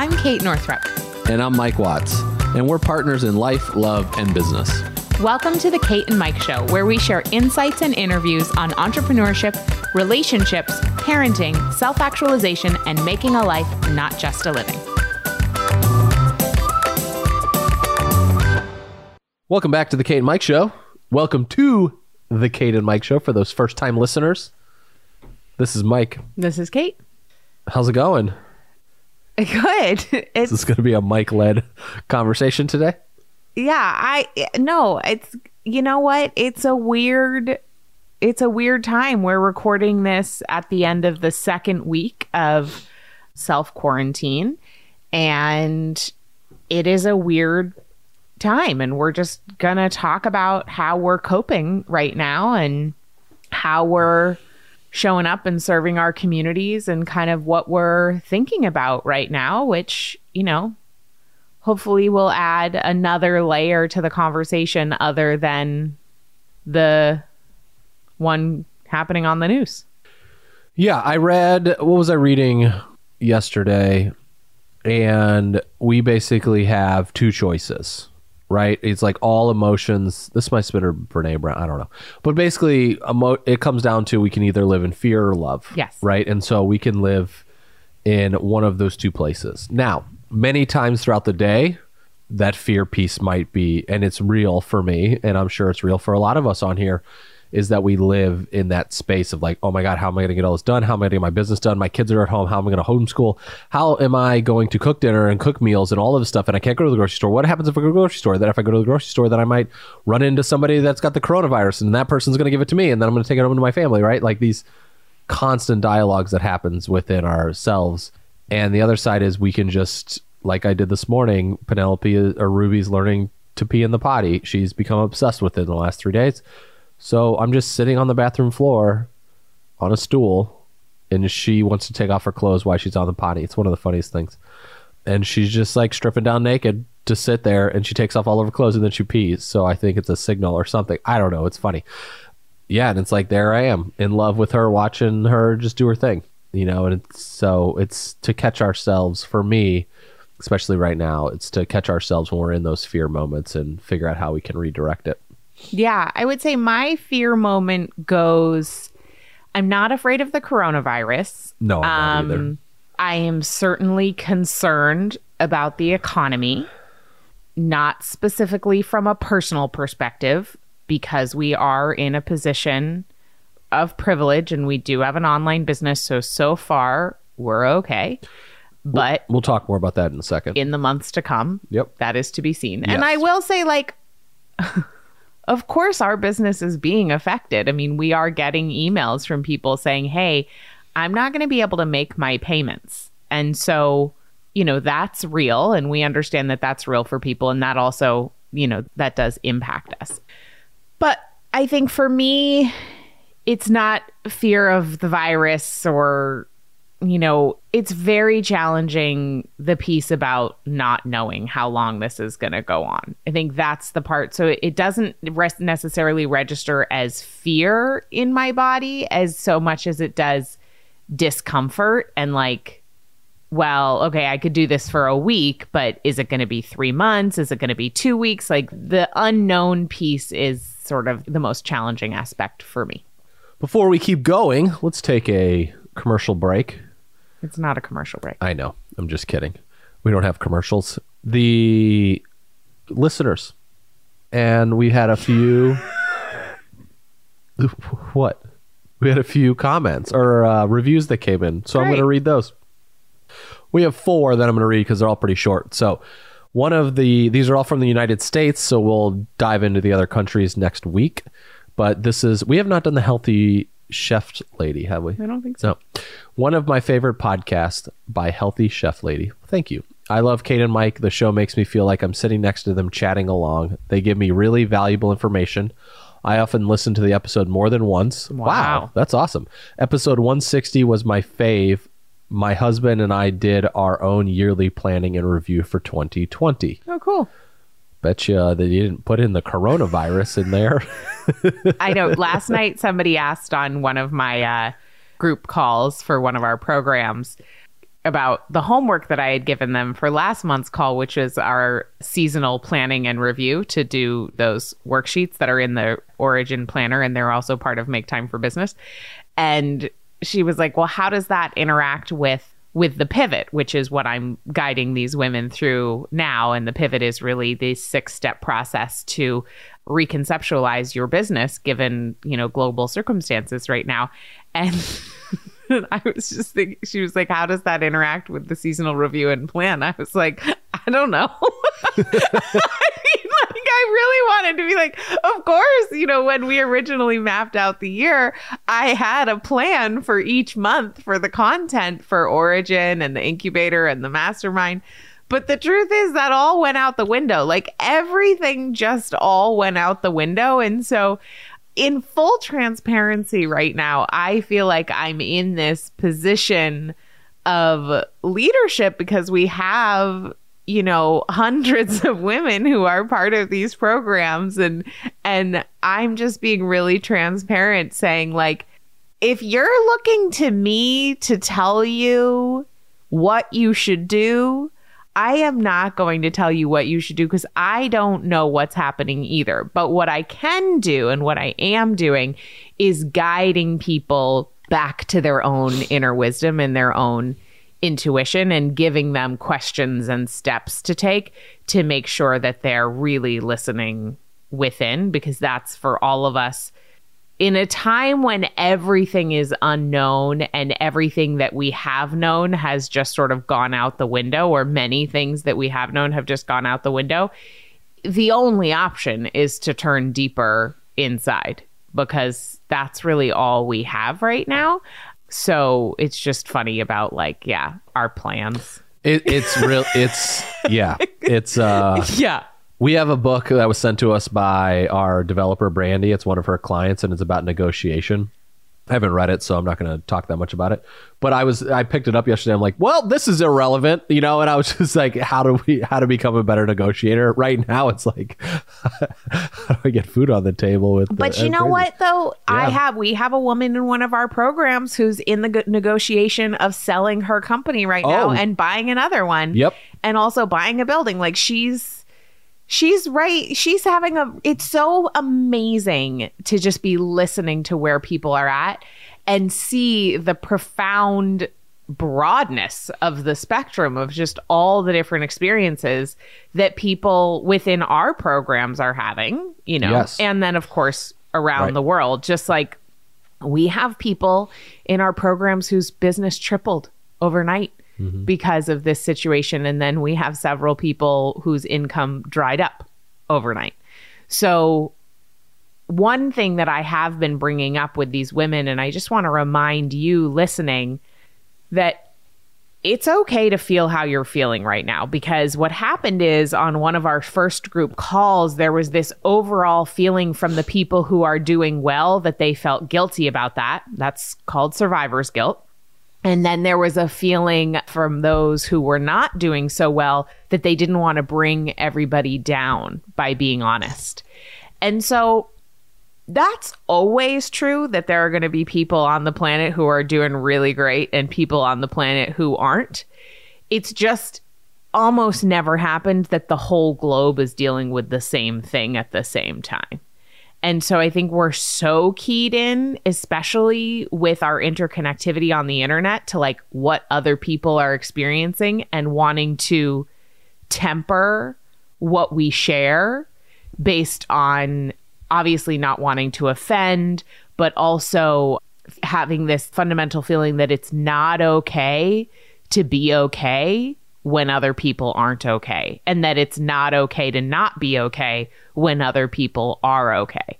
I'm Kate Northrup. And I'm Mike Watts. And we're partners in life, love, and business. Welcome to the Kate and Mike Show, where we share insights and interviews on entrepreneurship, relationships, parenting, self actualization, and making a life, not just a living. Welcome back to the Kate and Mike Show. Welcome to the Kate and Mike Show for those first time listeners. This is Mike. This is Kate. How's it going? Good. It's, this is going to be a Mike led conversation today. Yeah, I no, it's you know what? It's a weird it's a weird time. We're recording this at the end of the second week of self quarantine and it is a weird time and we're just going to talk about how we're coping right now and how we're showing up and serving our communities and kind of what we're thinking about right now which you know hopefully will add another layer to the conversation other than the one happening on the news. Yeah i read what was i reading yesterday? And we basically have two choices right? It's like all emotions. This might spit or Brene Brown. I don't know, but basically, emo- it comes down to we can either live in fear or love. Yes. Right, and so we can live in one of those two places. Now, many times throughout the day, that fear piece might be, and it's real for me, and I'm sure it's real for a lot of us on here is that we live in that space of like, oh my God, how am I going to get all this done? How am I going to get my business done? My kids are at home. How am I going to homeschool? How am I going to cook dinner and cook meals and all of this stuff? And I can't go to the grocery store. What happens if I go to the grocery store? That if I go to the grocery store, then I might run into somebody that's got the coronavirus and that person's going to give it to me and then I'm going to take it home to my family, right? Like these constant dialogues that happens within ourselves. And the other side is we can just, like I did this morning, Penelope or Ruby's learning to pee in the potty. She's become obsessed with it in the last three days so I'm just sitting on the bathroom floor on a stool, and she wants to take off her clothes while she's on the potty. It's one of the funniest things. And she's just like stripping down naked to sit there, and she takes off all of her clothes and then she pees. So I think it's a signal or something. I don't know. It's funny. Yeah, and it's like there I am in love with her, watching her just do her thing, you know. And it's, so it's to catch ourselves for me, especially right now. It's to catch ourselves when we're in those fear moments and figure out how we can redirect it. Yeah, I would say my fear moment goes I'm not afraid of the coronavirus. No, I'm not either. Um, I am certainly concerned about the economy, not specifically from a personal perspective, because we are in a position of privilege and we do have an online business. So, so far, we're okay. But we'll, we'll talk more about that in a second. In the months to come, yep, that is to be seen. Yes. And I will say, like, of course our business is being affected. I mean, we are getting emails from people saying, "Hey, I'm not going to be able to make my payments." And so, you know, that's real and we understand that that's real for people and that also, you know, that does impact us. But I think for me, it's not fear of the virus or you know, it's very challenging the piece about not knowing how long this is going to go on. I think that's the part. So it doesn't necessarily register as fear in my body as so much as it does discomfort and like, well, okay, I could do this for a week, but is it going to be three months? Is it going to be two weeks? Like the unknown piece is sort of the most challenging aspect for me. Before we keep going, let's take a commercial break. It's not a commercial break. I know. I'm just kidding. We don't have commercials. The listeners, and we had a few. what? We had a few comments or uh, reviews that came in, so Great. I'm going to read those. We have four that I'm going to read because they're all pretty short. So, one of the these are all from the United States, so we'll dive into the other countries next week. But this is we have not done the healthy chef lady, have we? I don't think so. No. One of my favorite podcasts by Healthy Chef Lady. Thank you. I love Kate and Mike. The show makes me feel like I'm sitting next to them chatting along. They give me really valuable information. I often listen to the episode more than once. Wow. wow. That's awesome. Episode 160 was my fave. My husband and I did our own yearly planning and review for 2020. Oh, cool. Bet you that you didn't put in the coronavirus in there. I know. Last night, somebody asked on one of my uh, group calls for one of our programs, about the homework that I had given them for last month's call, which is our seasonal planning and review to do those worksheets that are in the Origin Planner, and they're also part of Make Time for Business. And she was like, "Well, how does that interact with with the pivot, which is what I'm guiding these women through now. And the pivot is really the six step process to reconceptualize your business given, you know, global circumstances right now. And I was just thinking, she was like, How does that interact with the seasonal review and plan? I was like, I don't know. I mean, I really wanted to be like, Of course, you know, when we originally mapped out the year, I had a plan for each month for the content for Origin and the incubator and the mastermind. But the truth is that all went out the window. Like everything just all went out the window. And so in full transparency right now, I feel like I'm in this position of leadership because we have you know hundreds of women who are part of these programs and and I'm just being really transparent saying like if you're looking to me to tell you what you should do I am not going to tell you what you should do because I don't know what's happening either. But what I can do and what I am doing is guiding people back to their own inner wisdom and their own intuition and giving them questions and steps to take to make sure that they're really listening within because that's for all of us in a time when everything is unknown and everything that we have known has just sort of gone out the window, or many things that we have known have just gone out the window, the only option is to turn deeper inside because that's really all we have right now. So it's just funny about like, yeah, our plans. It, it's real. It's yeah. It's uh. Yeah. We have a book that was sent to us by our developer Brandy. It's one of her clients, and it's about negotiation. I haven't read it, so I'm not going to talk that much about it. But I was I picked it up yesterday. I'm like, well, this is irrelevant, you know. And I was just like, how do we how to become a better negotiator? Right now, it's like, how do I get food on the table with? But the, you know what though, yeah. I have we have a woman in one of our programs who's in the negotiation of selling her company right oh. now and buying another one. Yep, and also buying a building. Like she's she's right. She's having a, it's so amazing to just be listening to where people are at and see the profound broadness of the spectrum of just all the different experiences that people within our programs are having, you know, yes. and then, of course, around right. the world. Just like we have people in our programs whose business tripled overnight mm-hmm. because of this situation. And then we have several people whose income dried up overnight. So, one thing that I have been bringing up with these women, and I just want to remind you listening that it's okay to feel how you're feeling right now because what happened is on one of our first group calls, there was this overall feeling from the people who are doing well that they felt guilty about that. That's called survivor's guilt. And then there was a feeling from those who were not doing so well that they didn't want to bring everybody down by being honest. And so that's always true that there are going to be people on the planet who are doing really great and people on the planet who aren't. It's just almost never happened that the whole globe is dealing with the same thing at the same time. And so I think we're so keyed in, especially with our interconnectivity on the internet, to like what other people are experiencing and wanting to temper what we share based on obviously not wanting to offend, but also having this fundamental feeling that it's not okay to be okay when other people aren't okay, and that it's not okay to not be okay when other people are okay.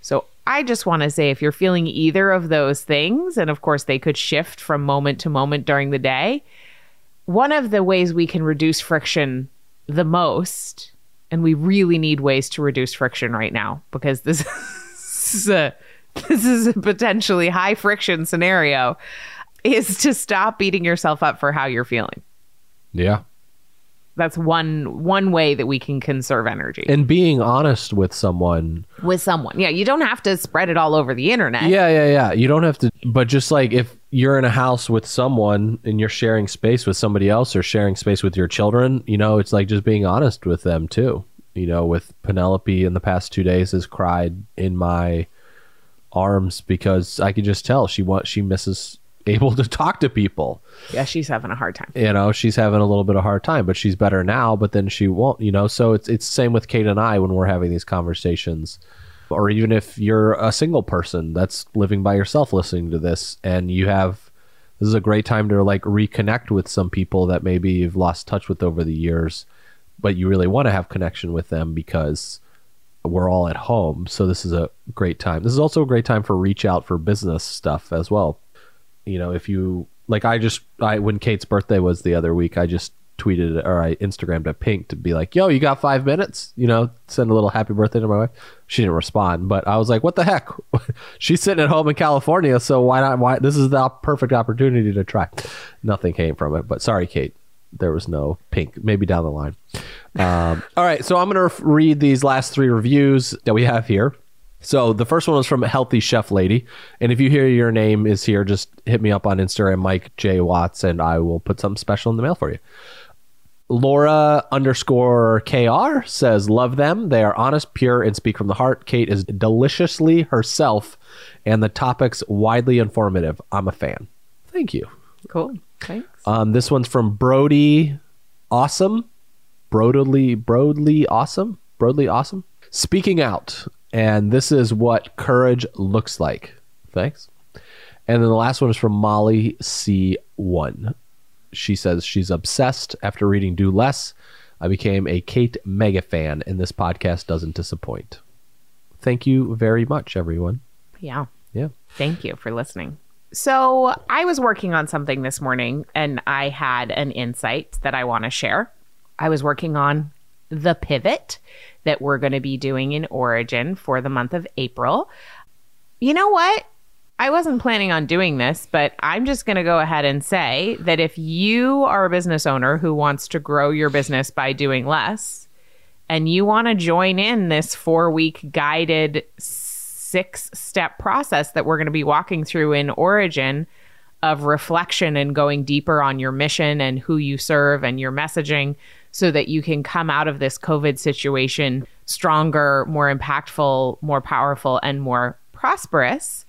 So I just want to say if you're feeling either of those things, and of course they could shift from moment to moment during the day, one of the ways we can reduce friction the most, and we really need ways to reduce friction right now because this is a this is a potentially high friction scenario, is to stop beating yourself up for how you're feeling. Yeah. That's one one way that we can conserve energy. And being honest with someone. With someone. Yeah, you don't have to spread it all over the internet. Yeah, yeah, yeah. You don't have to but just like if you're in a house with someone and you're sharing space with somebody else or sharing space with your children, you know, it's like just being honest with them too. You know, with Penelope in the past two days has cried in my arms because I could just tell she wants she misses able to talk to people. Yeah, she's having a hard time. You know, she's having a little bit of hard time, but she's better now, but then she won't, you know. So it's it's same with Kate and I when we're having these conversations or even if you're a single person that's living by yourself listening to this and you have this is a great time to like reconnect with some people that maybe you've lost touch with over the years but you really want to have connection with them because we're all at home so this is a great time this is also a great time for reach out for business stuff as well you know if you like i just i when kate's birthday was the other week i just tweeted or I Instagrammed a Pink to be like, "Yo, you got five minutes?" You know, send a little happy birthday to my wife. She didn't respond, but I was like, "What the heck?" She's sitting at home in California, so why not? Why this is the perfect opportunity to try. Nothing came from it, but sorry, Kate. There was no Pink. Maybe down the line. Um, all right, so I'm to read these last three reviews that we have here. So the first one was from a healthy chef lady, and if you hear your name is here, just hit me up on Instagram, Mike J Watts, and I will put something special in the mail for you. Laura underscore KR says, Love them. They are honest, pure, and speak from the heart. Kate is deliciously herself, and the topics widely informative. I'm a fan. Thank you. Cool. Thanks. Um, this one's from Brody Awesome. Broadly, Broadly Awesome. Broadly Awesome. Speaking out. And this is what courage looks like. Thanks. And then the last one is from Molly C1 she says she's obsessed after reading Do Less. I became a Kate mega fan, and this podcast doesn't disappoint. Thank you very much, everyone. Yeah. Yeah. Thank you for listening. So, I was working on something this morning and I had an insight that I want to share. I was working on the pivot that we're going to be doing in Origin for the month of April. You know what? I wasn't planning on doing this, but I'm just going to go ahead and say that if you are a business owner who wants to grow your business by doing less and you want to join in this four week guided six step process that we're going to be walking through in Origin of reflection and going deeper on your mission and who you serve and your messaging so that you can come out of this COVID situation stronger, more impactful, more powerful, and more prosperous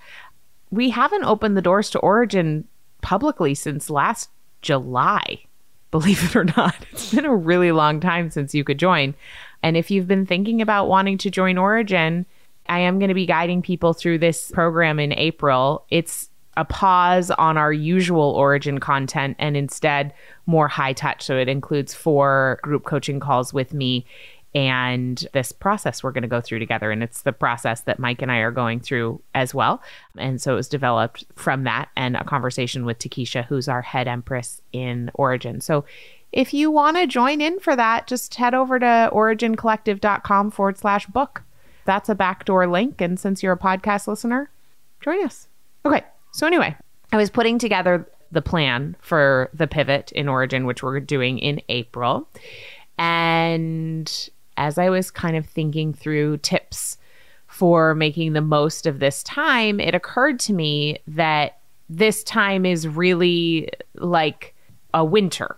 we haven't opened the doors to Origin publicly since last July. Believe it or not, it's been a really long time since you could join. And if you've been thinking about wanting to join Origin, I am going to be guiding people through this program in April. It's a pause on our usual Origin content and instead more high touch. So it includes four group coaching calls with me and this process we're going to go through together. And it's the process that Mike and I are going through as well. And so it was developed from that and a conversation with Takesha, who's our head empress in Origin. So if you want to join in for that, just head over to origincollective.com forward slash book. That's a backdoor link. And since you're a podcast listener, join us. Okay. So, anyway, I was putting together the plan for the pivot in Origin, which we're doing in April. And as I was kind of thinking through tips for making the most of this time, it occurred to me that this time is really like a winter,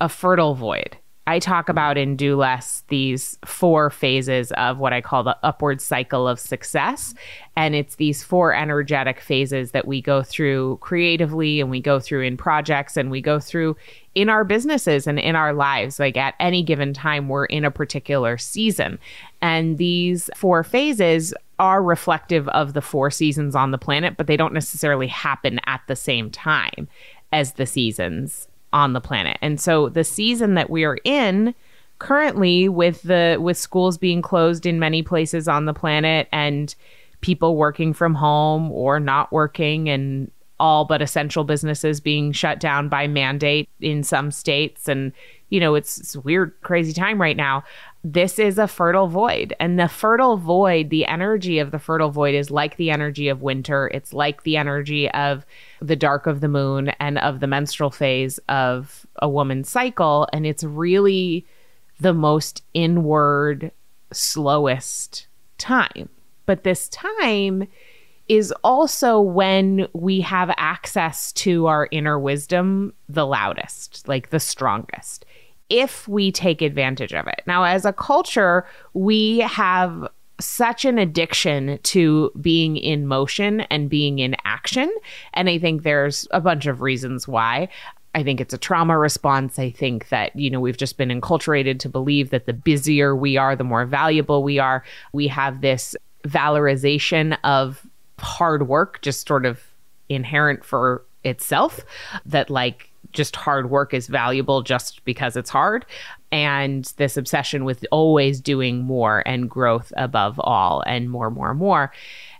a fertile void. I talk about in Do Less these four phases of what I call the upward cycle of success. And it's these four energetic phases that we go through creatively and we go through in projects and we go through in our businesses and in our lives. Like at any given time, we're in a particular season. And these four phases are reflective of the four seasons on the planet, but they don't necessarily happen at the same time as the seasons on the planet. And so the season that we are in currently with the with schools being closed in many places on the planet and people working from home or not working and all but essential businesses being shut down by mandate in some states. And you know it's, it's weird crazy time right now. This is a fertile void and the fertile void the energy of the fertile void is like the energy of winter. It's like the energy of the dark of the moon and of the menstrual phase of a woman's cycle and it's really the most inward slowest time but this time is also when we have access to our inner wisdom the loudest, like the strongest, if we take advantage of it. Now, as a culture, we have such an addiction to being in motion and being in action. And I think there's a bunch of reasons why. I think it's a trauma response. I think that, you know, we've just been enculturated to believe that the busier we are, the more valuable we are. We have this valorization of hard work, just sort of inherent for itself, that like just hard work is valuable just because it's hard. And this obsession with always doing more and growth above all and more, more, more.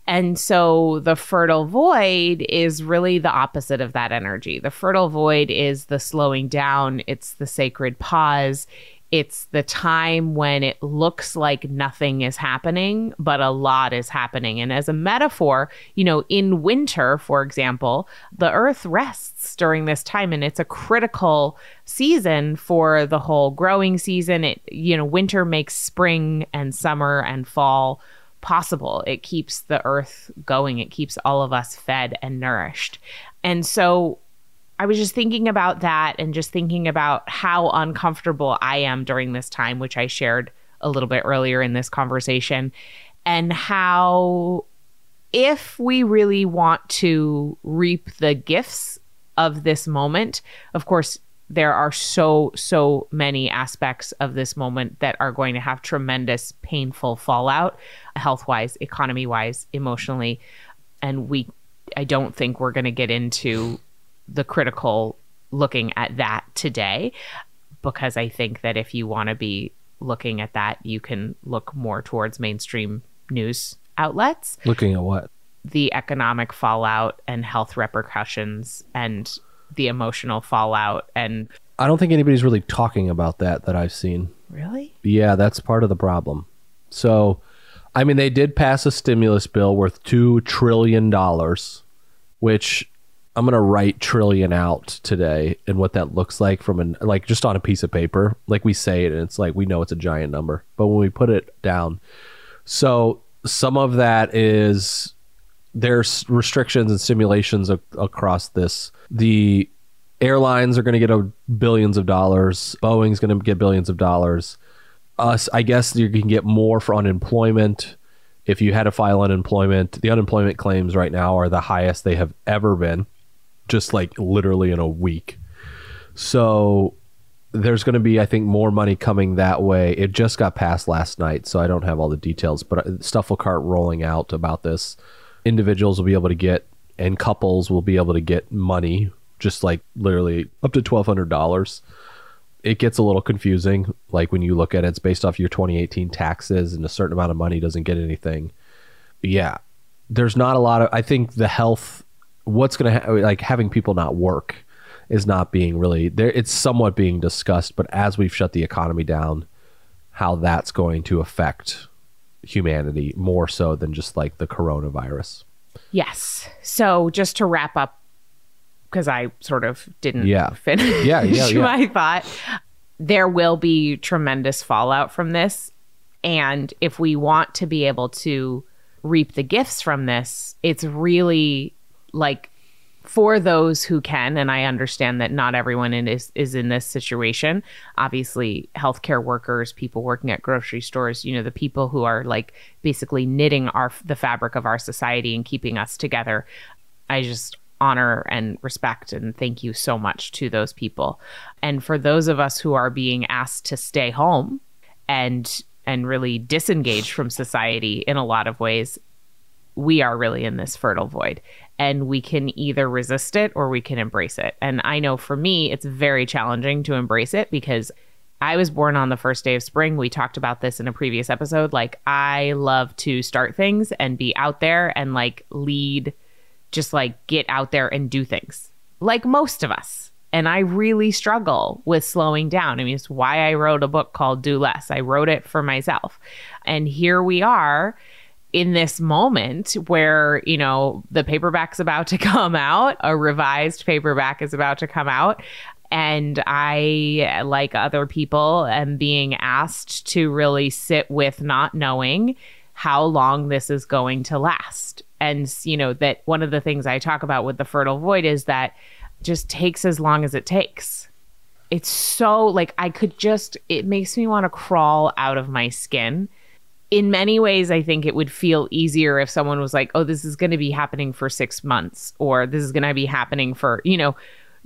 And so the fertile void is really the opposite of that energy. The fertile void is the slowing down, it's the sacred pause. It's the time when it looks like nothing is happening, but a lot is happening. And as a metaphor, you know, in winter, for example, the earth rests during this time and it's a critical season for the whole growing season. It, you know, winter makes spring and summer and fall possible. It keeps the earth going, it keeps all of us fed and nourished. And so I was just thinking about that and just thinking about how uncomfortable I am during this time, which I shared a little bit earlier in this conversation, and how if we really want to reap the gifts of this moment, of course, there are so, so many aspects of this moment that are going to have tremendous painful fallout, health wise, economy wise, emotionally. And we, I don't think we're going to get into the critical looking at that today because I think that if you want to be looking at that, you can look more towards mainstream news outlets. Looking at what? The economic fallout and health repercussions and the emotional fallout and I don't think anybody's really talking about that that I've seen. Really? Yeah, that's part of the problem. So, I mean, they did pass a stimulus bill worth 2 trillion dollars, which I'm to write trillion out today and what that looks like from an like just on a piece of paper. Like we say it and it's like we know it's a giant number, but when we put it down. So, some of that is there's restrictions and simulations a- across this. The airlines are going to get a billions of dollars. Boeing's going to get billions of dollars. Us, I guess you can get more for unemployment. If you had to file unemployment, the unemployment claims right now are the highest they have ever been, just like literally in a week. So there's going to be, I think, more money coming that way. It just got passed last night, so I don't have all the details, but uh, stuff will start rolling out about this. Individuals will be able to get, and couples will be able to get money just like literally up to $1,200. It gets a little confusing. Like when you look at it, it's based off your 2018 taxes, and a certain amount of money doesn't get anything. Yeah, there's not a lot of, I think the health, what's going to, ha- like having people not work is not being really there. It's somewhat being discussed, but as we've shut the economy down, how that's going to affect humanity more so than just like the coronavirus. Yes. So just to wrap up because I sort of didn't Yeah. finish Yeah, yeah, yeah. my thought. There will be tremendous fallout from this. And if we want to be able to reap the gifts from this, it's really like for those who can, and I understand that not everyone in is is in this situation. Obviously, healthcare workers, people working at grocery stores, you know, the people who are like basically knitting our the fabric of our society and keeping us together. I just honor and respect and thank you so much to those people. And for those of us who are being asked to stay home and and really disengage from society in a lot of ways, we are really in this fertile void and we can either resist it or we can embrace it. And I know for me, it's very challenging to embrace it because I was born on the first day of spring. We talked about this in a previous episode. Like, I love to start things and be out there and like lead, just like get out there and do things, like most of us. And I really struggle with slowing down. I mean, it's why I wrote a book called Do Less. I wrote it for myself. And here we are in this moment where you know the paperback's about to come out a revised paperback is about to come out and i like other people am being asked to really sit with not knowing how long this is going to last. And, you know, that one of the things I talk about with the fertile void is that just takes as long as it takes. It's so like I could just, it makes me want to crawl out of my skin. In many ways, I think it would feel easier if someone was like, oh, this is going to be happening for six months, or this is going to be happening for, you know,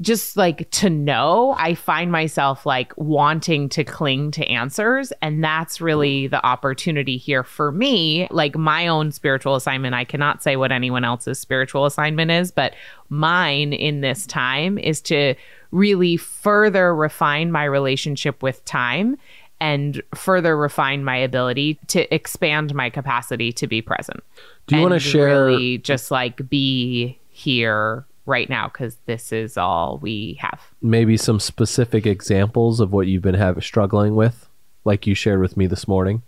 just like to know, I find myself like wanting to cling to answers. And that's really mm. the opportunity here for me. Like my own spiritual assignment, I cannot say what anyone else's spiritual assignment is, but mine in this time is to really further refine my relationship with time and further refine my ability to expand my capacity to be present. Do you want to share really just like be here right now because this is all we have. Maybe some specific examples of what you've been having struggling with, like you shared with me this morning.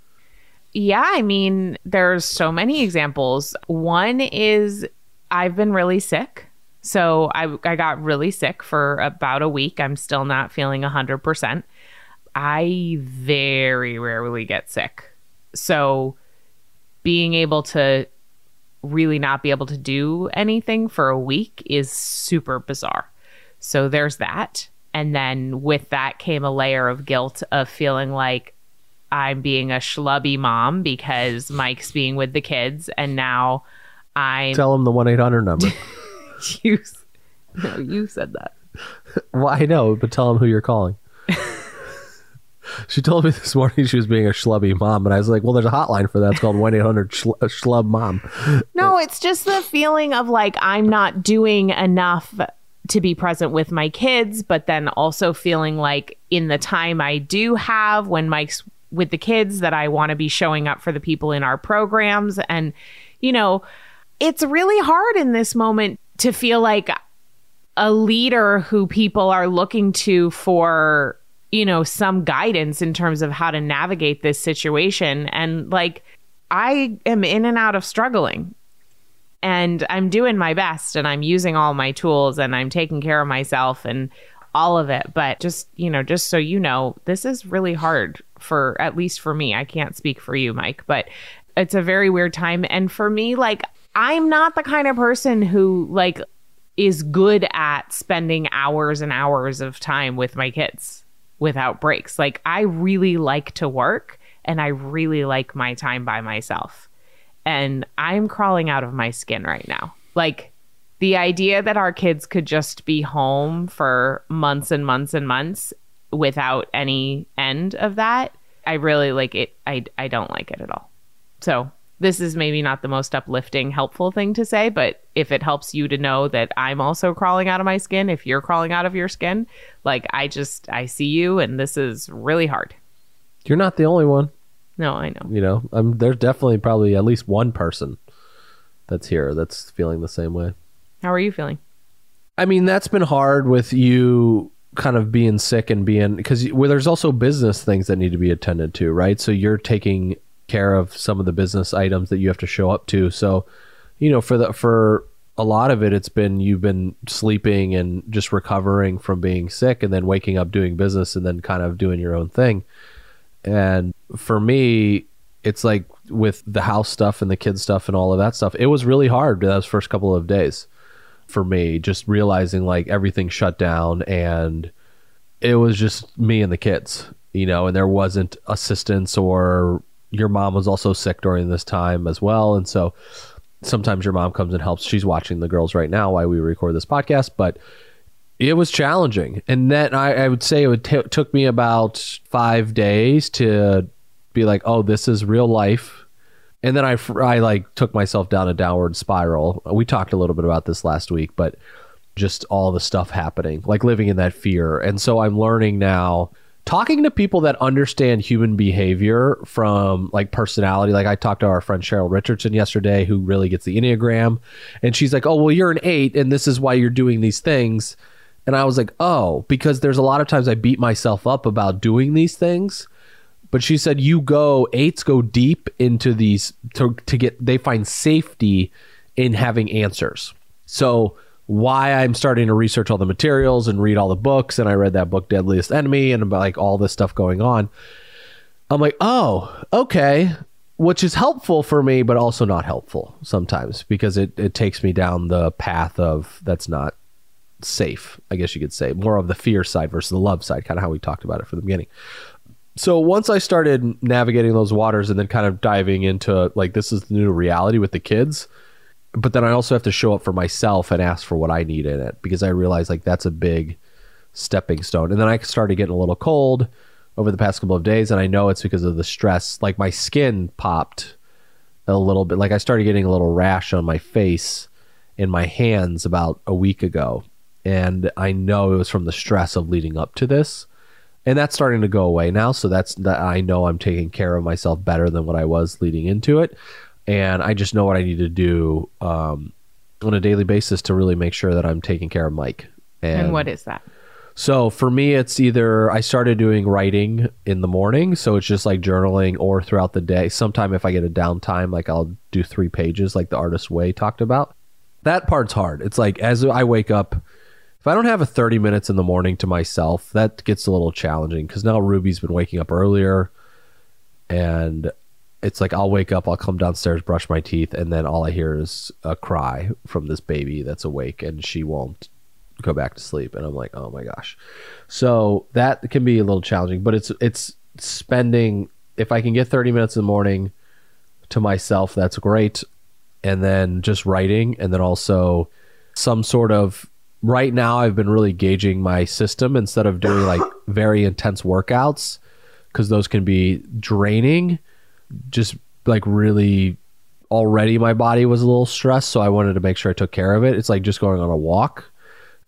Yeah, I mean, there's so many examples. One is I've been really sick. So I, I got really sick for about a week. I'm still not feeling 100%. I very rarely get sick. So being able to really not be able to do anything for a week is super bizarre. So there's that. And then with that came a layer of guilt of feeling like I'm being a schlubby mom because Mike's being with the kids and now I tell him the 1-800 number. you No, you said that. well, I know, but tell him who you're calling. She told me this morning she was being a schlubby mom, and I was like, "Well, there's a hotline for that. It's called one eight hundred uh, schlub mom." No, it's just the feeling of like I'm not doing enough to be present with my kids, but then also feeling like in the time I do have when Mike's with the kids that I want to be showing up for the people in our programs, and you know, it's really hard in this moment to feel like a leader who people are looking to for you know, some guidance in terms of how to navigate this situation. And like, I am in and out of struggling. And I'm doing my best and I'm using all my tools and I'm taking care of myself and all of it. But just, you know, just so you know, this is really hard for at least for me. I can't speak for you, Mike, but it's a very weird time. And for me, like, I'm not the kind of person who, like, is good at spending hours and hours of time with my kids without breaks. Like I really like to work and I really like my time by myself. And I'm crawling out of my skin right now. Like the idea that our kids could just be home for months and months and months without any end of that, I really like it. I, I don't like it at all. So this is maybe not the most uplifting, helpful thing to say, but if it helps you to know that I'm also crawling out of my skin, if you're crawling out of your skin, like I just, I see you and this is really hard. You're not the only one. No, I know. You know, um, there's definitely probably at least one person that's here that's feeling the same way. How are you feeling? I mean, that's been hard with you kind of being sick and being because well, there's also business things that need to be attended to, right? So you're taking care of some of the business items that you have to show up to. So, you know, for the for a lot of it it's been you've been sleeping and just recovering from being sick and then waking up doing business and then kind of doing your own thing. And for me, it's like with the house stuff and the kids stuff and all of that stuff, it was really hard those first couple of days for me, just realizing like everything shut down and it was just me and the kids, you know, and there wasn't assistance or your mom was also sick during this time as well. And so sometimes your mom comes and helps. She's watching the girls right now while we record this podcast, but it was challenging. And then I, I would say it t- took me about five days to be like, oh, this is real life. And then I, I like took myself down a downward spiral. We talked a little bit about this last week, but just all the stuff happening, like living in that fear. And so I'm learning now talking to people that understand human behavior from like personality. Like i talked to our friend cheryl richardson yesterday who really gets the enneagram and she's like oh well you're an eight and this is why you're doing these things. And i was like oh because there's a lot of times i beat myself up about doing these things. But she said you go eights go deep into these to, to get they find safety in having answers. So why I'm starting to research all the materials and read all the books. And I read that book, Deadliest Enemy, and about like all this stuff going on. I'm like, oh, okay. which is helpful for me, but also not helpful sometimes because it, it takes me down the path of that's not safe, I guess you could say, more of the fear side versus the love side, kind of how we talked about it from the beginning. So once I started navigating those waters and then kind of diving into like this is the new reality with the kids, but then I also have to show up for myself and ask for what I need in it because I realize like that's a big stepping stone. And then I started getting a little cold over the past couple of days and I know it's because of the stress. Like my skin popped a little bit. Like I started getting a little rash on my face in my hands about a week ago. And I know it was from the stress of leading up to this. And that's starting to go away now. So that's that I know I'm taking care of myself better than what I was leading into it and I just know what I need to do um, on a daily basis to really make sure that I'm taking care of Mike. And, and, what is that? So for me, it's either I started doing writing in the morning, so it's just like journaling, or throughout the day. Sometime if I get a downtime, like I'll do three pages, like the artist way talked about. That part's hard. It's like as I wake up, if I don't have a 30 minutes in the morning to myself, that gets a little challenging because now Ruby's been waking up earlier, and it's like I'll wake up, I'll come downstairs, brush my teeth, and then all I hear is a cry from this baby that's awake, and she won't go back to sleep. And I'm like, oh my gosh. So that can be a little challenging, but it's it's spending if I can get 30 minutes in the morning to myself, that's great. And then just writing, and then also some sort of right now I've been really gauging my system instead of doing like very intense workouts because those can be draining just like really already my body was a little stressed, so I wanted to make sure I took care of it. It's like just going on a walk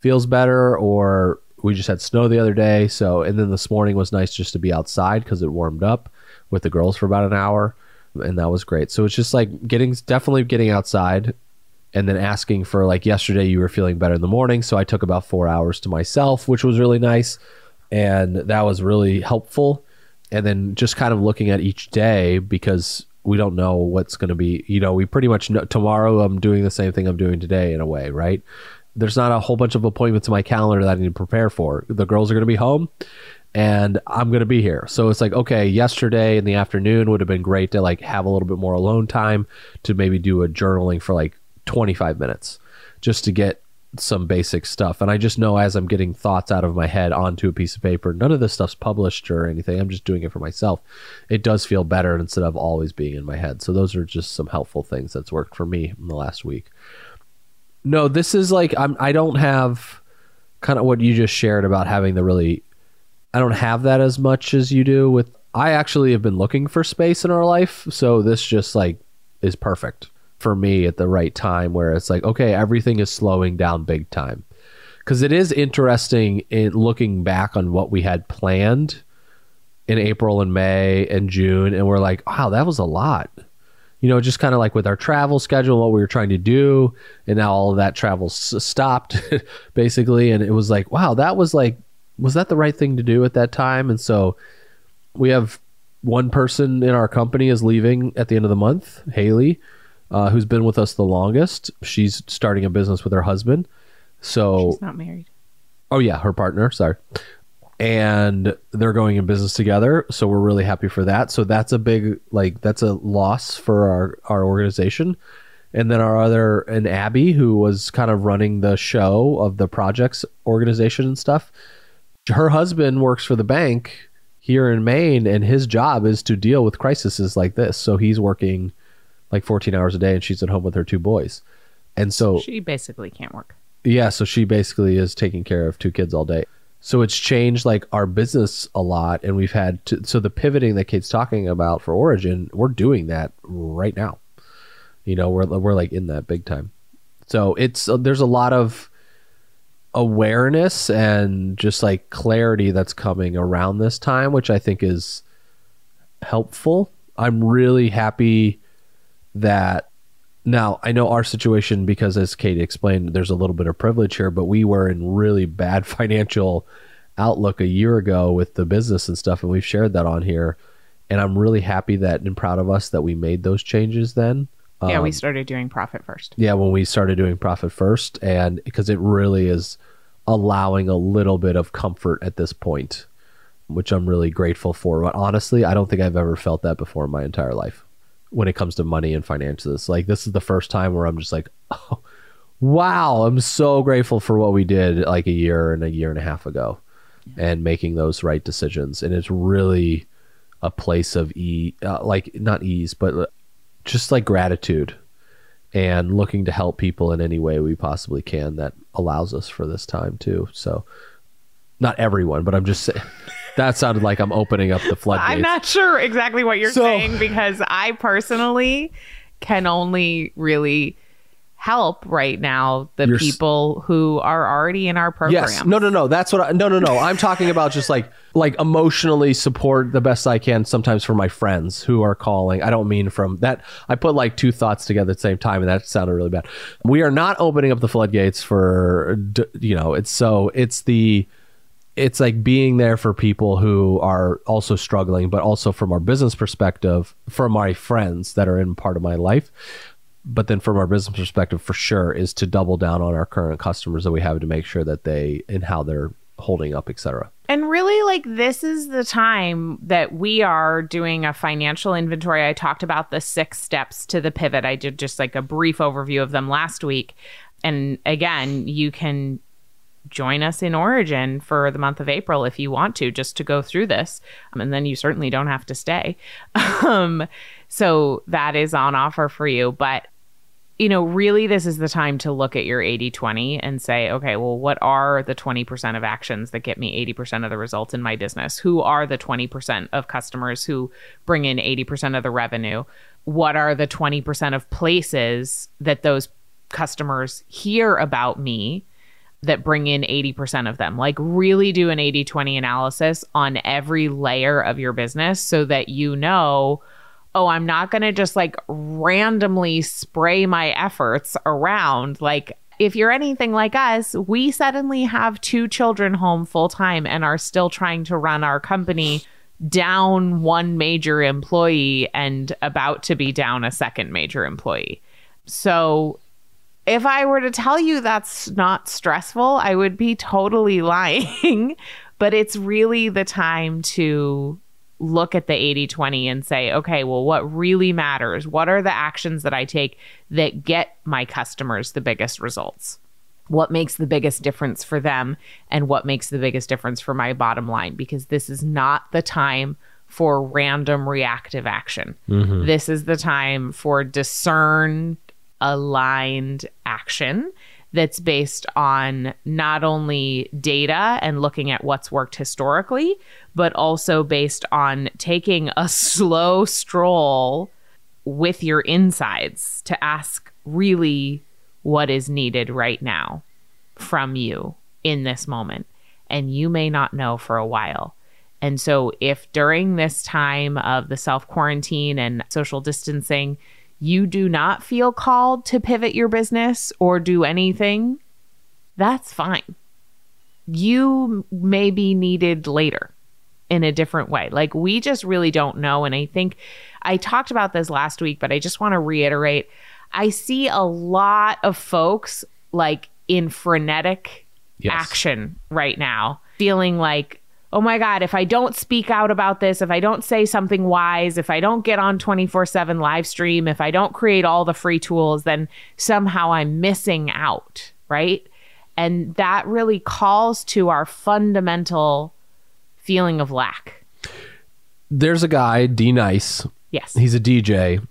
feels better or we just had snow the other day, so and then this morning was nice just to be outside cuz it warmed up with the girls for about an hour and that was great. So it's just like getting definitely getting outside and then asking for like yesterday you were feeling better in the morning, so I took about 4 hours to myself, which was really nice and that was really helpful and then just kind of looking at each day because we don't know what's going to be you know we pretty much know tomorrow i'm doing the same thing i'm doing today in a way right? There's not a whole bunch of appointments in my calendar that i need to prepare for. The girls are going to be home and i'm going to be here. So it's like okay yesterday in the afternoon would have been great to like have a little bit more alone time to maybe do a journaling for like 25 minutes just to get some basic stuff. And I just know as I'm getting thoughts out of my head onto a piece of paper, none of this stuff's published or anything. I'm just doing it for myself. It does feel better instead of always being in my head. So those are just some helpful things that's worked for me in the last week. No, this is like I'm I don't have kind of what you just shared about having the really I don't have that as much as you do with I actually have been looking for space in our life, so this just like is perfect for me at the right time where it's like, okay, everything is slowing down big time. Because it is interesting in looking back on what we had planned in April and May and June, and we're like, wow, that was a lot. You know, just kind of like with our travel schedule, what we were trying to do, and now all of that travel s- stopped basically. And it was like, wow, that was like, was that the right thing to do at that time? And so we have one person in our company is leaving at the end of the month, Haley uh, who's been with us the longest. She's starting a business with her husband. So she's not married. Oh yeah, her partner. Sorry. And they're going in business together, so we're really happy for that. So that's a big like that's a loss for our our organization. And then our other and Abby, who was kind of running the show of the projects organization and stuff. Her husband works for the bank here in Maine, and his job is to deal with crises like this. So he's working like 14 hours a day and she's at home with her two boys. And so she basically can't work. Yeah, so she basically is taking care of two kids all day. So it's changed like our business a lot and we've had to, so the pivoting that Kate's talking about for Origin, we're doing that right now. You know, we're we're like in that big time. So it's uh, there's a lot of awareness and just like clarity that's coming around this time, which I think is helpful. I'm really happy that now I know our situation because as Kate explained, there's a little bit of privilege here, but we were in really bad financial outlook a year ago with the business and stuff, and we've shared that on here. And I'm really happy that and proud of us that we made those changes then. Yeah, um, we started doing profit first. Yeah, when we started doing profit first, and because it really is allowing a little bit of comfort at this point, which I'm really grateful for. But honestly, I don't think I've ever felt that before in my entire life when it comes to money and finances. Like this is the first time where I'm just like, oh, wow, I'm so grateful for what we did like a year and a year and a half ago, and making those right decisions. And it's really a place of e, uh, like not ease, but just like gratitude and looking to help people in any way we possibly can that allows us for this time too. So, not everyone, but I'm just saying. That sounded like I'm opening up the floodgates. I'm not sure exactly what you're So- saying because I personally can only really help right now the people who are already in our program. Yes. No, no, no. That's what I, no, no, no. I'm talking about just like, like emotionally support the best I can sometimes for my friends who are calling. I don't mean from that. I put like two thoughts together at the same time and that sounded really bad. We are not opening up the floodgates for, you know, it's so, it's the, it's like being there for people who are also struggling, but also from our business perspective, for my friends that are in part of my life. But then from our business perspective, for sure, is to double down on our current customers that we have to make sure that they and how they're holding up, et cetera. And really, like, this is the time that we are doing a financial inventory. I talked about the six steps to the pivot. I did just like a brief overview of them last week. And again, you can join us in Origin for the month of April if you want to, just to go through this. Um, and then you certainly don't have to stay. um, so that is on offer for you. But you know, really, this is the time to look at your 80 20 and say, okay, well, what are the 20% of actions that get me 80% of the results in my business? Who are the 20% of customers who bring in 80% of the revenue? What are the 20% of places that those customers hear about me that bring in 80% of them? Like, really do an 80 20 analysis on every layer of your business so that you know oh, I'm not going to just like randomly spray my efforts around. Like, if you're anything like us, we suddenly have two children home full time and are still trying to run our company down one major employee and about to be down a second major employee. So, if I were to tell you that's not stressful, I would be totally lying. but it's really the time to look at the 80 20 and say, okay, well, what really matters? What are the actions that I take that get my customers the biggest results? What makes the biggest difference for them and what makes the biggest difference for my bottom line? Because this is not the time for random reactive action. Mm-hmm. This is the time for discern aligned action that's based on not only data and looking at what's worked historically, but also based on taking a slow stroll with your insides to ask really what is needed right now from you in this moment. And you may not know for a while. And so, if during this time of the self quarantine and social distancing, you do not feel called to pivot your business or do anything, that's fine. You may be needed later in a different way. Like, we just really don't know. And I think I talked about this last week, but I just want to reiterate I see a lot of folks like in frenetic Yes. action right now, feeling like, oh my God, if I don't speak out about this, if I don't say something wise, if I don't get on 24 7 live stream, if I don't create all the free tools, then somehow I'm missing out, right? And that really calls to our fundamental feeling of lack. There's a guy, D Nice. Yes. He's a DJ.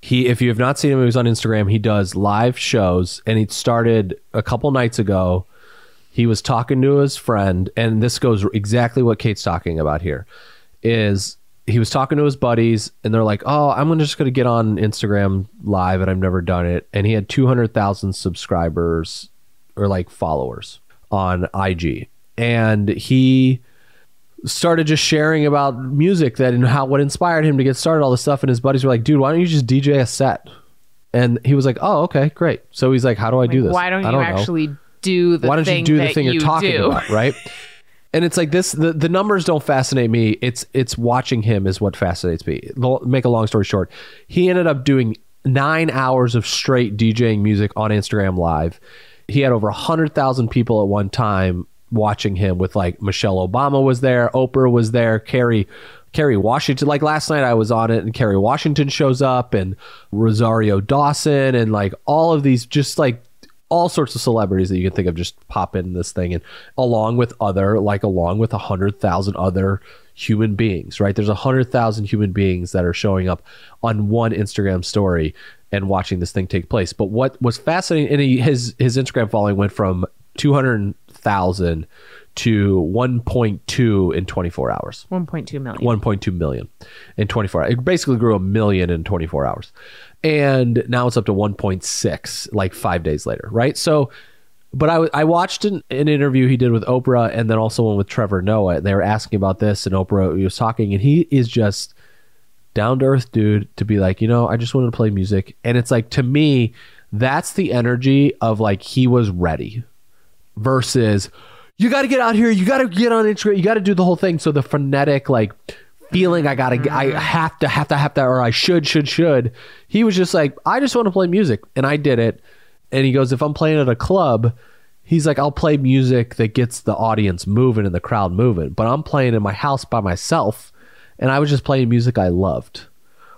He, if you have not seen him, he was on Instagram. He does live shows, and he started a couple nights ago. He was talking to his friend, and this goes exactly what Kate's talking about here. Is he was talking to his buddies, and they're like, "Oh, I'm just gonna get on Instagram live, and I've never done it." And he had 200,000 subscribers or like followers on IG, and he started just sharing about music that and how what inspired him to get started all this stuff and his buddies were like dude why don't you just dj a set and he was like oh okay great so he's like how do i do this Why don't you know. actually do the why don't you do the thing you you're talking do? about right and it's like this the, the numbers don't fascinate me it's it's watching him is what fascinates me make a long story short he ended up doing nine hours of straight djing music on instagram live he had over 100000 people at one time watching him with like michelle obama was there oprah was there carrie Kerry Washington. Like last night, I was on it, and Kerry Washington shows up, and Rosario Dawson, and like all of these, just like all sorts of celebrities that you can think of just pop in this thing, and along with other, like along with a hundred thousand other human beings, right? There's a hundred thousand human beings that are showing up on one Instagram story and watching this thing take place. But what was fascinating, and he, his his Instagram following went from two hundred thousand to 1.2 in 24 hours. 1.2 million. 1.2 million in 24 hours. It basically grew a million in 24 hours. And now it's up to 1.6 like 5 days later, right? So but I, I watched an, an interview he did with Oprah and then also one with Trevor Noah. And they were asking about this, and Oprah he was talking, and he is just down to earth dude to be like, you know, I just wanted to play music. And it's like, to me, that's the energy of like he was ready versus you got to get out here, you got to get on Instagram, you got to do the whole thing. So the frenetic, like, feeling I gotta, I mm-hmm. have to, have to, have to, or I should, should, should. He was just like, I just want to play music, and I did it and he goes, if I'm playing at a club, he's like, I'll play music that gets the audience moving and the crowd moving. But I'm playing in my house by myself, and I was just playing music I loved,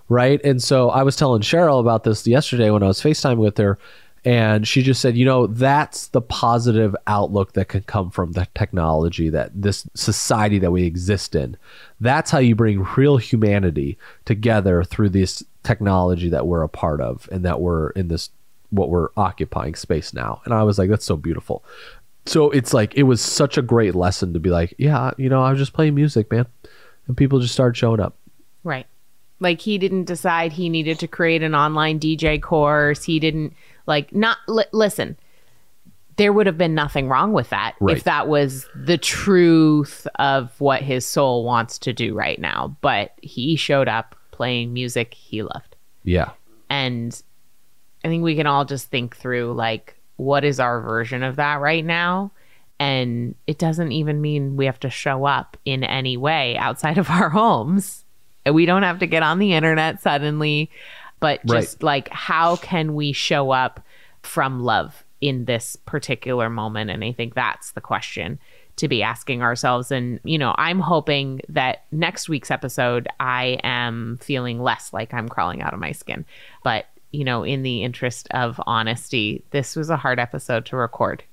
right? And so I was telling Cheryl about this yesterday when I was FaceTime with her, and she just said, you know, that's the positive outlook that can come from the technology that this society that we exist in. That's how you bring real humanity together through this technology that we're a part of and that we're in this what we're occupying space now. And I was like, that's so beautiful. So it's like, it was such a great lesson to be like, yeah, you know, I was just playing music, man. And people just started showing up. Right. Like he didn't decide he needed to create an online DJ course. He didn't like not li- listen. There would have been nothing wrong with that Right. if that was the truth of what his soul wants to do right now. But he showed up playing music he loved. Yeah. And I think we can all just think through like what is our version of that right now? And it doesn't even mean we have to show up in any way outside of our homes. We don't have to get on the internet suddenly, but just like how can we show up from love in this particular moment? And I think that's the question to be asking ourselves. And, you know, I'm hoping that next week's episode, I am feeling less like I'm crawling out of my skin. But, you know, in the interest of honesty, this was a hard episode to record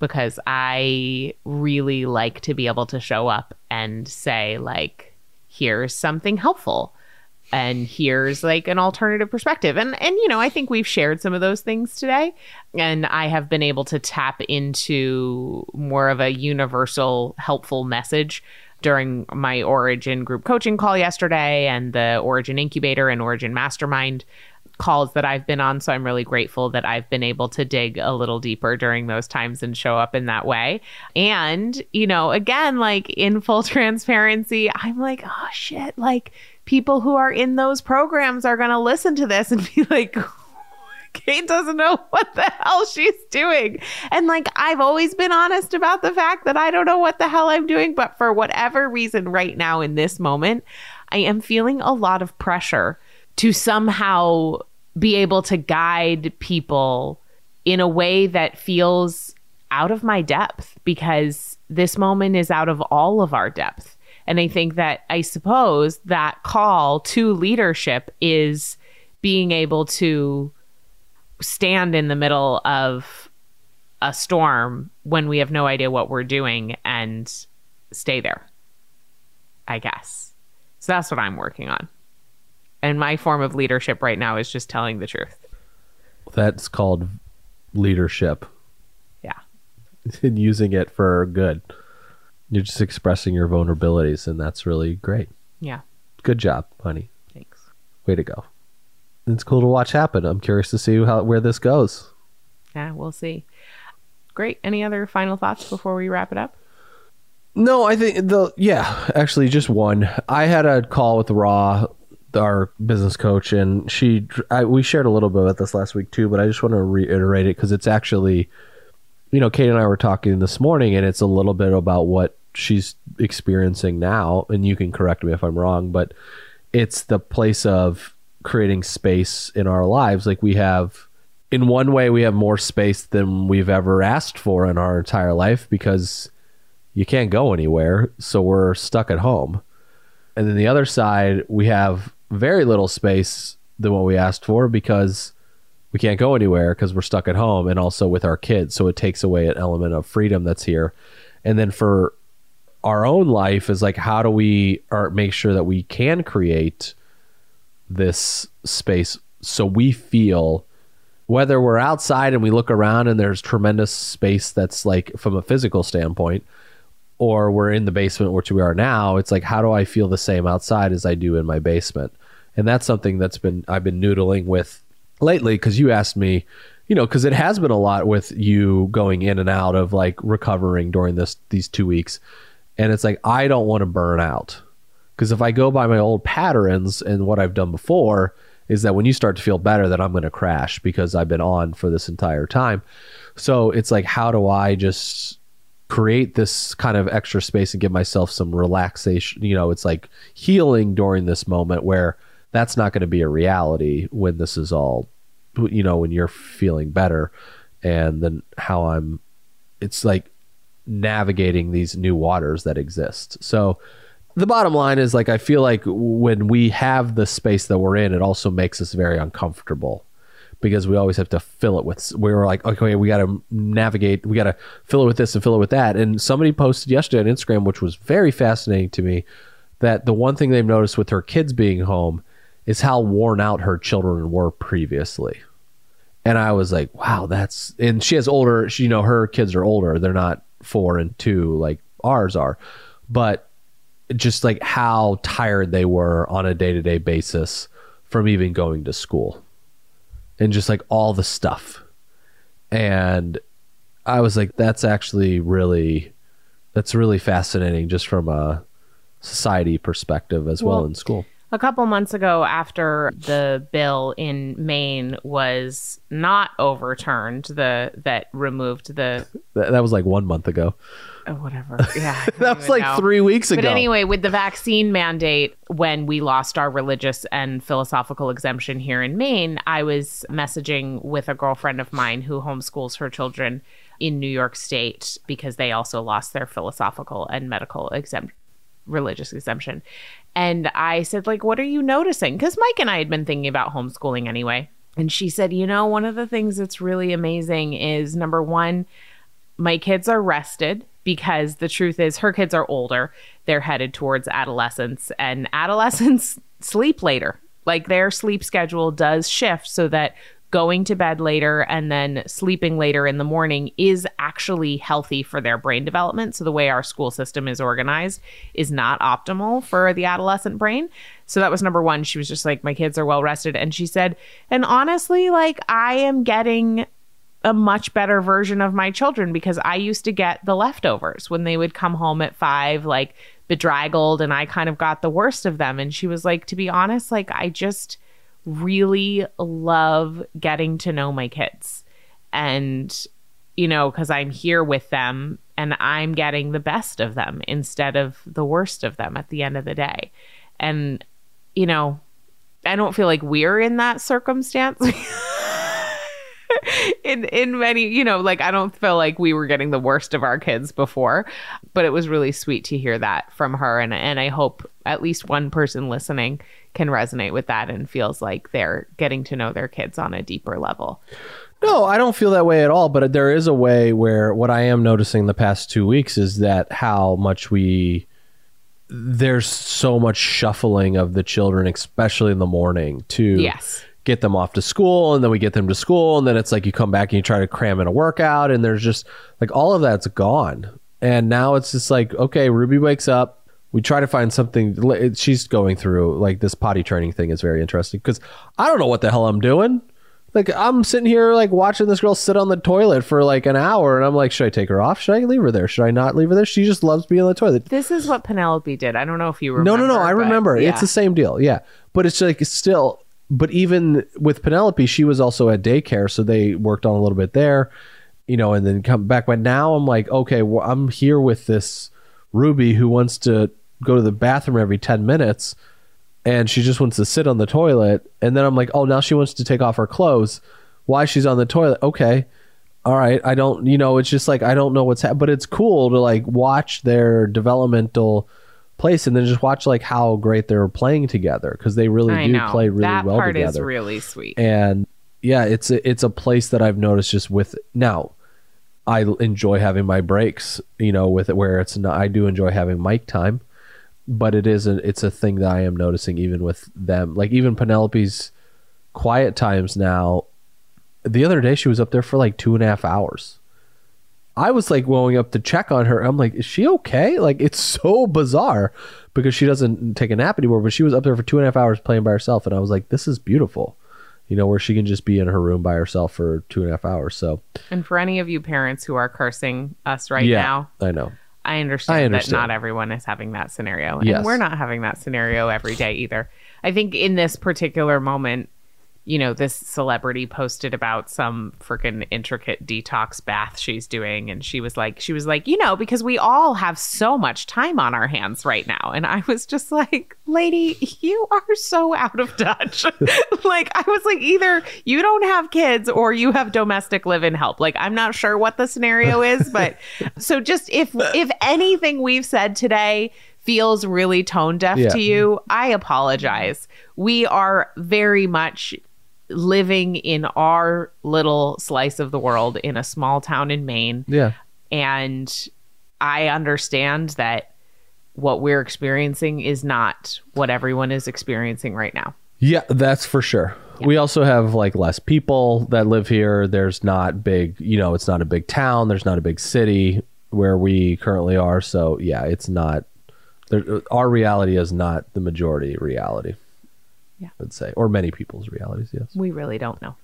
because I really like to be able to show up and say, like, here's something helpful and here's like an alternative perspective and and you know i think we've shared some of those things today and i have been able to tap into more of a universal helpful message during my origin group coaching call yesterday and the origin incubator and origin mastermind calls that I've been on. So I'm really grateful that I've been able to dig a little deeper during those times and show up in that way. And, you know, again, like in full transparency, I'm like, oh shit, like people who are in those programs are going to listen to this and be like, Kate doesn't know what the hell she's doing. And like, I've always been honest about the fact that I don't know what the hell I'm doing. But for whatever reason, right now in this moment, I am feeling a lot of pressure to somehow be able to guide people in a way that feels out of my depth because this moment is out of all of our depth. And I think that I suppose that call to leadership is being able to stand in the middle of a storm when we have no idea what we're doing and stay there. I guess. So that's what I'm working on. And my form of leadership right now is just telling the truth. That's called leadership Yeah. and using it for good. You're just expressing your vulnerabilities, and that's really great. Yeah. Good job, honey. Thanks. Way to go. It's cool to watch happen. I'm curious to see how where this goes. Yeah, we'll see. Great. Any other final thoughts before we wrap it up? No, I think the yeah, actually just one. I had a call with Raw, our business coach, and she I, we shared a little bit about this last week too, but I just want to reiterate it because it's actually, you know, Kate and I were talking this morning, and it's a little bit about what she's experiencing now, and you can correct me if I'm wrong, but it's the place of creating space in our lives. Like we have, in one way, we have more space than we've ever asked for in our entire life because you can't go anywhere, so we're stuck at home. And then the other side, we have very little space than what we asked for because we can't go anywhere because we're stuck at home and also with our kids. So it takes away an element of freedom that's here. And then for our own life is like how do we or make sure that we can create this space so we feel whether we're outside and we look around and there's tremendous space that's like from a physical standpoint or we're in the basement which we are now it's like how do i feel the same outside as i do in my basement? And that's something that's been i've been noodling with lately because you asked me you know because it has been a lot with you going in and out of like recovering during this these two weeks and it's like i don't want to burn out. Because if i go by my old patterns and what i've done before is that when you start to feel better that i'm going to crash because i've been on for this entire time. So it's like how do i just create this kind of extra space and give myself some relaxation? You know it's like healing during this moment where that's not going to be a reality when this is all you know when you're feeling better. And then how i'm it's like navigating these new waters that exist. So the bottom line is like i feel like when we have the space that we're in it also makes us very uncomfortable because we always have to fill it with we were like okay we got to navigate we got to fill it with this and fill it with that. And somebody posted yesterday on instagram which was very fascinating to me that the one thing they've noticed with her kids being home is how worn out her children were previously. And i was like wow that's and she has older she, you know her kids are older. They're not four and two like ours are but just like how tired they were on a day-to-day basis from even going to school and just like all the stuff. And I was like, that's actually really, that's really fascinating just from a society perspective as well, well in school. A couple months ago, after the bill in Maine was not overturned, the that removed the that, that was like one month ago. Oh, whatever. Yeah. that was like know. three weeks ago. But anyway, with the vaccine mandate, when we lost our religious and philosophical exemption here in Maine, I was messaging with a girlfriend of mine who homeschools her children in New York State because they also lost their philosophical and medical exempt religious exemption. And I said, like, what are you noticing? Because Mike and I had been thinking about homeschooling anyway. And she said, you know, one of the things that's really amazing is number one, my kids are rested because the truth is her kids are older. They're headed towards adolescence and adolescents sleep later. Like their sleep schedule does shift so that going to bed later and then sleeping later in the morning is actually healthy for their brain development. So the way our school system is organized is not optimal for the adolescent brain. So that was number 1. She was just like my kids are well rested and she said, "And honestly, like I am getting a much better version of my children because I used to get the leftovers when they would come home at five, like bedraggled, and I kind of got the worst of them. And she was like, to be honest, like, I just really love getting to know my kids. And, you know, because I'm here with them and I'm getting the best of them instead of the worst of them at the end of the day. And, you know, I don't feel like we're in that circumstance. in in many you know like i don't feel like we were getting the worst of our kids before but it was really sweet to hear that from her and and i hope at least one person listening can resonate with that and feels like they're getting to know their kids on a deeper level no, I don't feel that way at all. But there is a way where what I am noticing the past two weeks is that how much we there's so much shuffling of the children, especially in the morning, to yes get them off to school and then we get them to school and then it's like you come back and you try to cram in a workout and there's just like all of that's gone. And now it's just like okay ruby wakes up. We try to find something. She's going through like this potty training thing is very interesting because i don't know what the hell i'm doing. Like i'm sitting here like watching this girl sit on the toilet for like an hour and i'm like should i take her off? Should i leave her there? Should i not leave her there? She just loves being on the toilet. This is what penelope did. I don't know if you remember no no no i remember. Yeah. it's the same deal. Yeah. But it's like it's still but even with Penelope, she was also at daycare, so they worked on a little bit there, you know, and then come back. But now I'm like, okay, well, I'm here with this Ruby who wants to go to the bathroom every 10 minutes and she just wants to sit on the toilet. And then I'm like, oh, now she wants to take off her clothes. Why she's on the toilet? Okay. All right. I don't, you know, it's just like, I don't know what's happening, but it's cool to like watch their developmental place and then just watch like how great they're playing together because they really I do know. play really that well part together is really sweet. and yeah it's a, it's a place that i've noticed just with now I enjoy having my breaks you know with it where it's not i do enjoy having mic time but it is a, it's a thing that i am noticing even with them like even penelope's quiet times now the other day she was up there for like two and a half hours I was like going up to check on her. I'm like, is she okay? Like, it's so bizarre because she doesn't take a nap anymore. But she was up there for two and a half hours playing by herself, and I was like, this is beautiful. You know, where she can just be in her room by herself for two and a half hours. So And for any of you parents who are cursing us right yeah, now, I know. I understand, I understand. that not everyone is having that scenario. And Yes. we're not having that scenario every day either. I think in this particular moment, you know, this celebrity posted about some freaking intricate detox bath she's doing. And she was like, she was like, you know, because we all have so much time on our hands right now. And I was just like, lady, you are so out of touch. like, I was like, either you don't have kids or you have domestic live in help. Like, I'm not sure what the scenario is, but so just if, if anything we've said today, feels really tone deaf Yeah. to you, I apologize. We are very much living in our little slice of the world in a small town in Maine. Yeah. And I understand that what we're experiencing is not what everyone is experiencing right now. Yeah, that's for sure. We also have like less people that live here. There's not big, you know, it's not a big town. There's not a big city where we currently are. So yeah, it's not. There, our reality is not the majority reality. Yeah. I'd say, or many people's realities. Yes, We really don't know.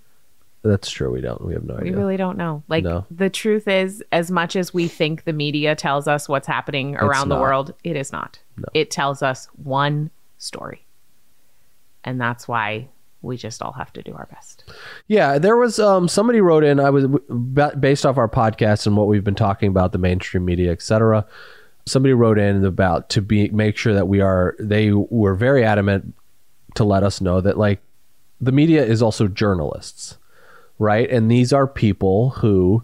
that's true. We don't. We have no We idea. We really don't know. Like No. the truth is, as much as we think the media tells us what's happening around the world, it is not. It tells us one story. And that's why we just all have to do our best. Yeah, there was um somebody wrote in. I was based off our podcast and what we've been talking about the mainstream media, etc. Somebody wrote in about to be make sure that we are. They were very adamant to let us know that like the media is also journalists, right? And these are people who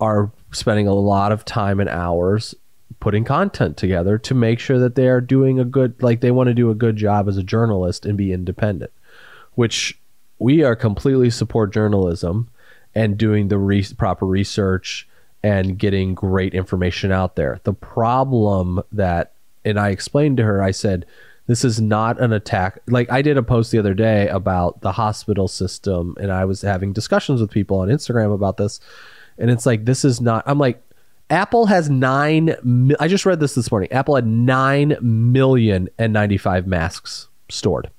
are spending a lot of time and hours putting content together to make sure that they are doing a good like they want to do a good job as a journalist and be independent which we are completely support journalism and doing the re- proper research and getting great information out there. The problem that, and I explained to her, I said, this is not an attack. Like I did a post the other day about the hospital system, and I was having discussions with people on Instagram about this. And it's like, this is not, I'm like, Apple has nine. I just read this this morning. Apple had nine million N95 masks stored.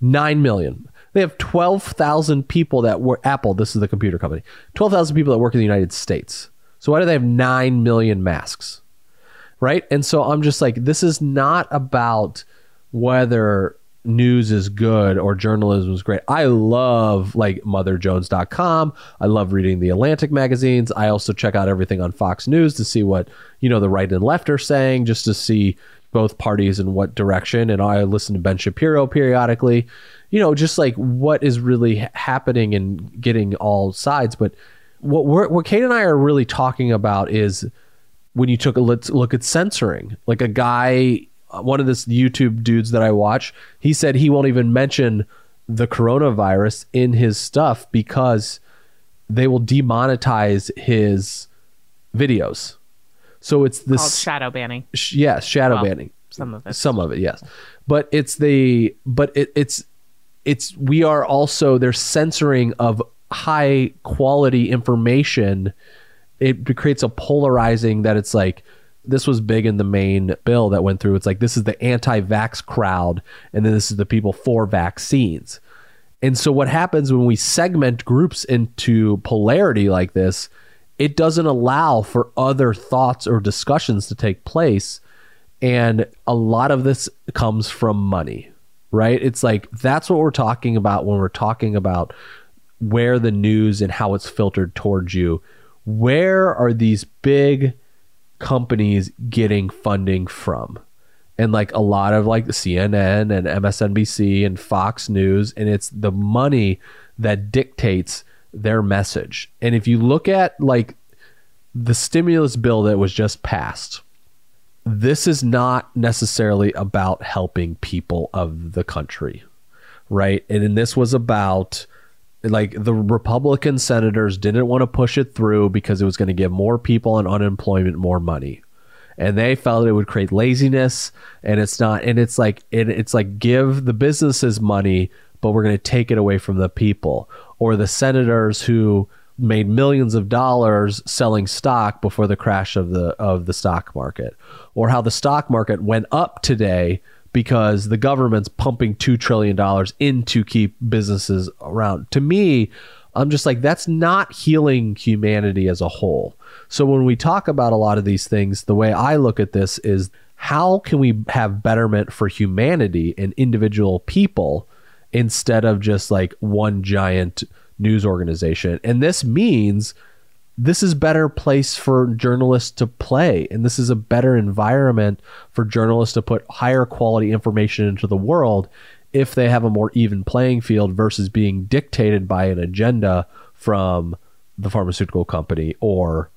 Nine million. They have 12,000 people that were Apple, this is the computer company, 12,000 people that work in the United States. So why do they have 9 million masks? Right. And so I'm just like, this is not about whether news is good or journalism is great. I love like motherjones.com. I love reading the Atlantic magazines. I also check out everything on Fox News to see what, you know, the right and left are saying just to see both parties in what direction and I listen to Ben Shapiro periodically. You know, just like what is really happening and getting all sides, but what we're, what Kate and I are really talking about is when you took a let's look at censoring like a guy Uh, one of this youtube dudes that i watch he said he won't even mention the coronavirus in his stuff because they will demonetize his videos so it's Called this shadow banning. sh- yes shadow Well, banning Some of it. some of it yes but it's the but it, it's it's we are also there's censoring of high quality information it creates a polarizing that it's like this was big in the Maine bill that went through. It's like this is the anti-vax crowd and then this is the people for vaccines. And so what happens when we segment groups into polarity like this it doesn't allow for other thoughts or discussions to take place. And a lot of this comes from money right? It's like that's what we're talking about when we're talking about where the news and how it's filtered towards you. Where are these big companies getting funding from and like a lot of like CNN and MSNBC and Fox News and it's the money that dictates their message and if you look at like the stimulus bill that was just passed this is not necessarily about helping people of the country, right? And, and this was about like the Republican senators didn't want to push it through because it was going to give more people on unemployment more money. And they felt it would create laziness and it's not and it's like it, it's like give the businesses money but we're going to take it away from the people or the senators who made millions of dollars selling stock before the crash of the of the stock market or how the stock market went up today because the government's pumping 2 trillion dollars in to keep businesses around. To me i'm just like that's not healing humanity as a whole. So when we talk about a lot of these things the way i look at this is how can we have betterment for humanity and individual people instead of just like one giant news organization? And this means this is better place for journalists to play and this is a better environment for journalists to put higher quality information into the world if they have a more even playing field versus being dictated by an agenda from the pharmaceutical company or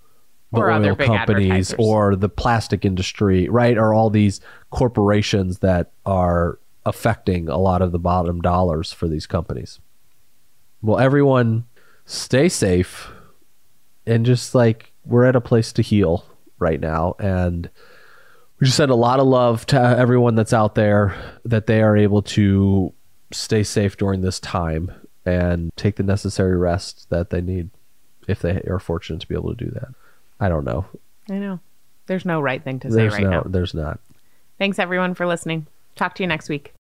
the Or oil companies or the plastic industry, right? Or all these corporations that are affecting a lot of the bottom dollars for these companies. Well, everyone stay safe and just like we're at a place to heal right now and we just send a lot of love to everyone that's out there that they are able to stay safe during this time and take the necessary rest that they need if they are fortunate to be able to do that. I don't know. I know. There's no right thing to say There's right no now. there's not. Thanks everyone for listening. Talk to you next week.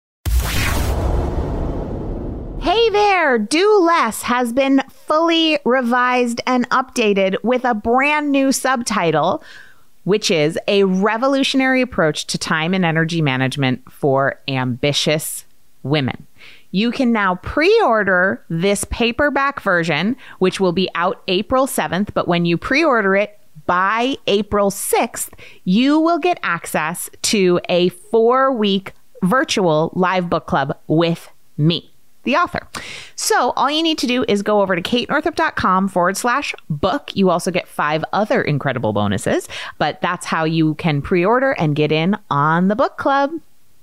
Hey there! Do Less has been fully revised and updated with a brand new subtitle, which is a revolutionary approach to time and energy management for ambitious women. You can now pre order this paperback version, which will be out April 7th. But when you pre order it by April 6th, you will get access to a four week virtual live book club with me the author. So all you need to do is go over to katenorthrup.com forward slash book. You also get five other incredible bonuses, but that's how you can pre-order and get in on the book club.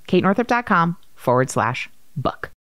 katenorthrup.com forward slash book.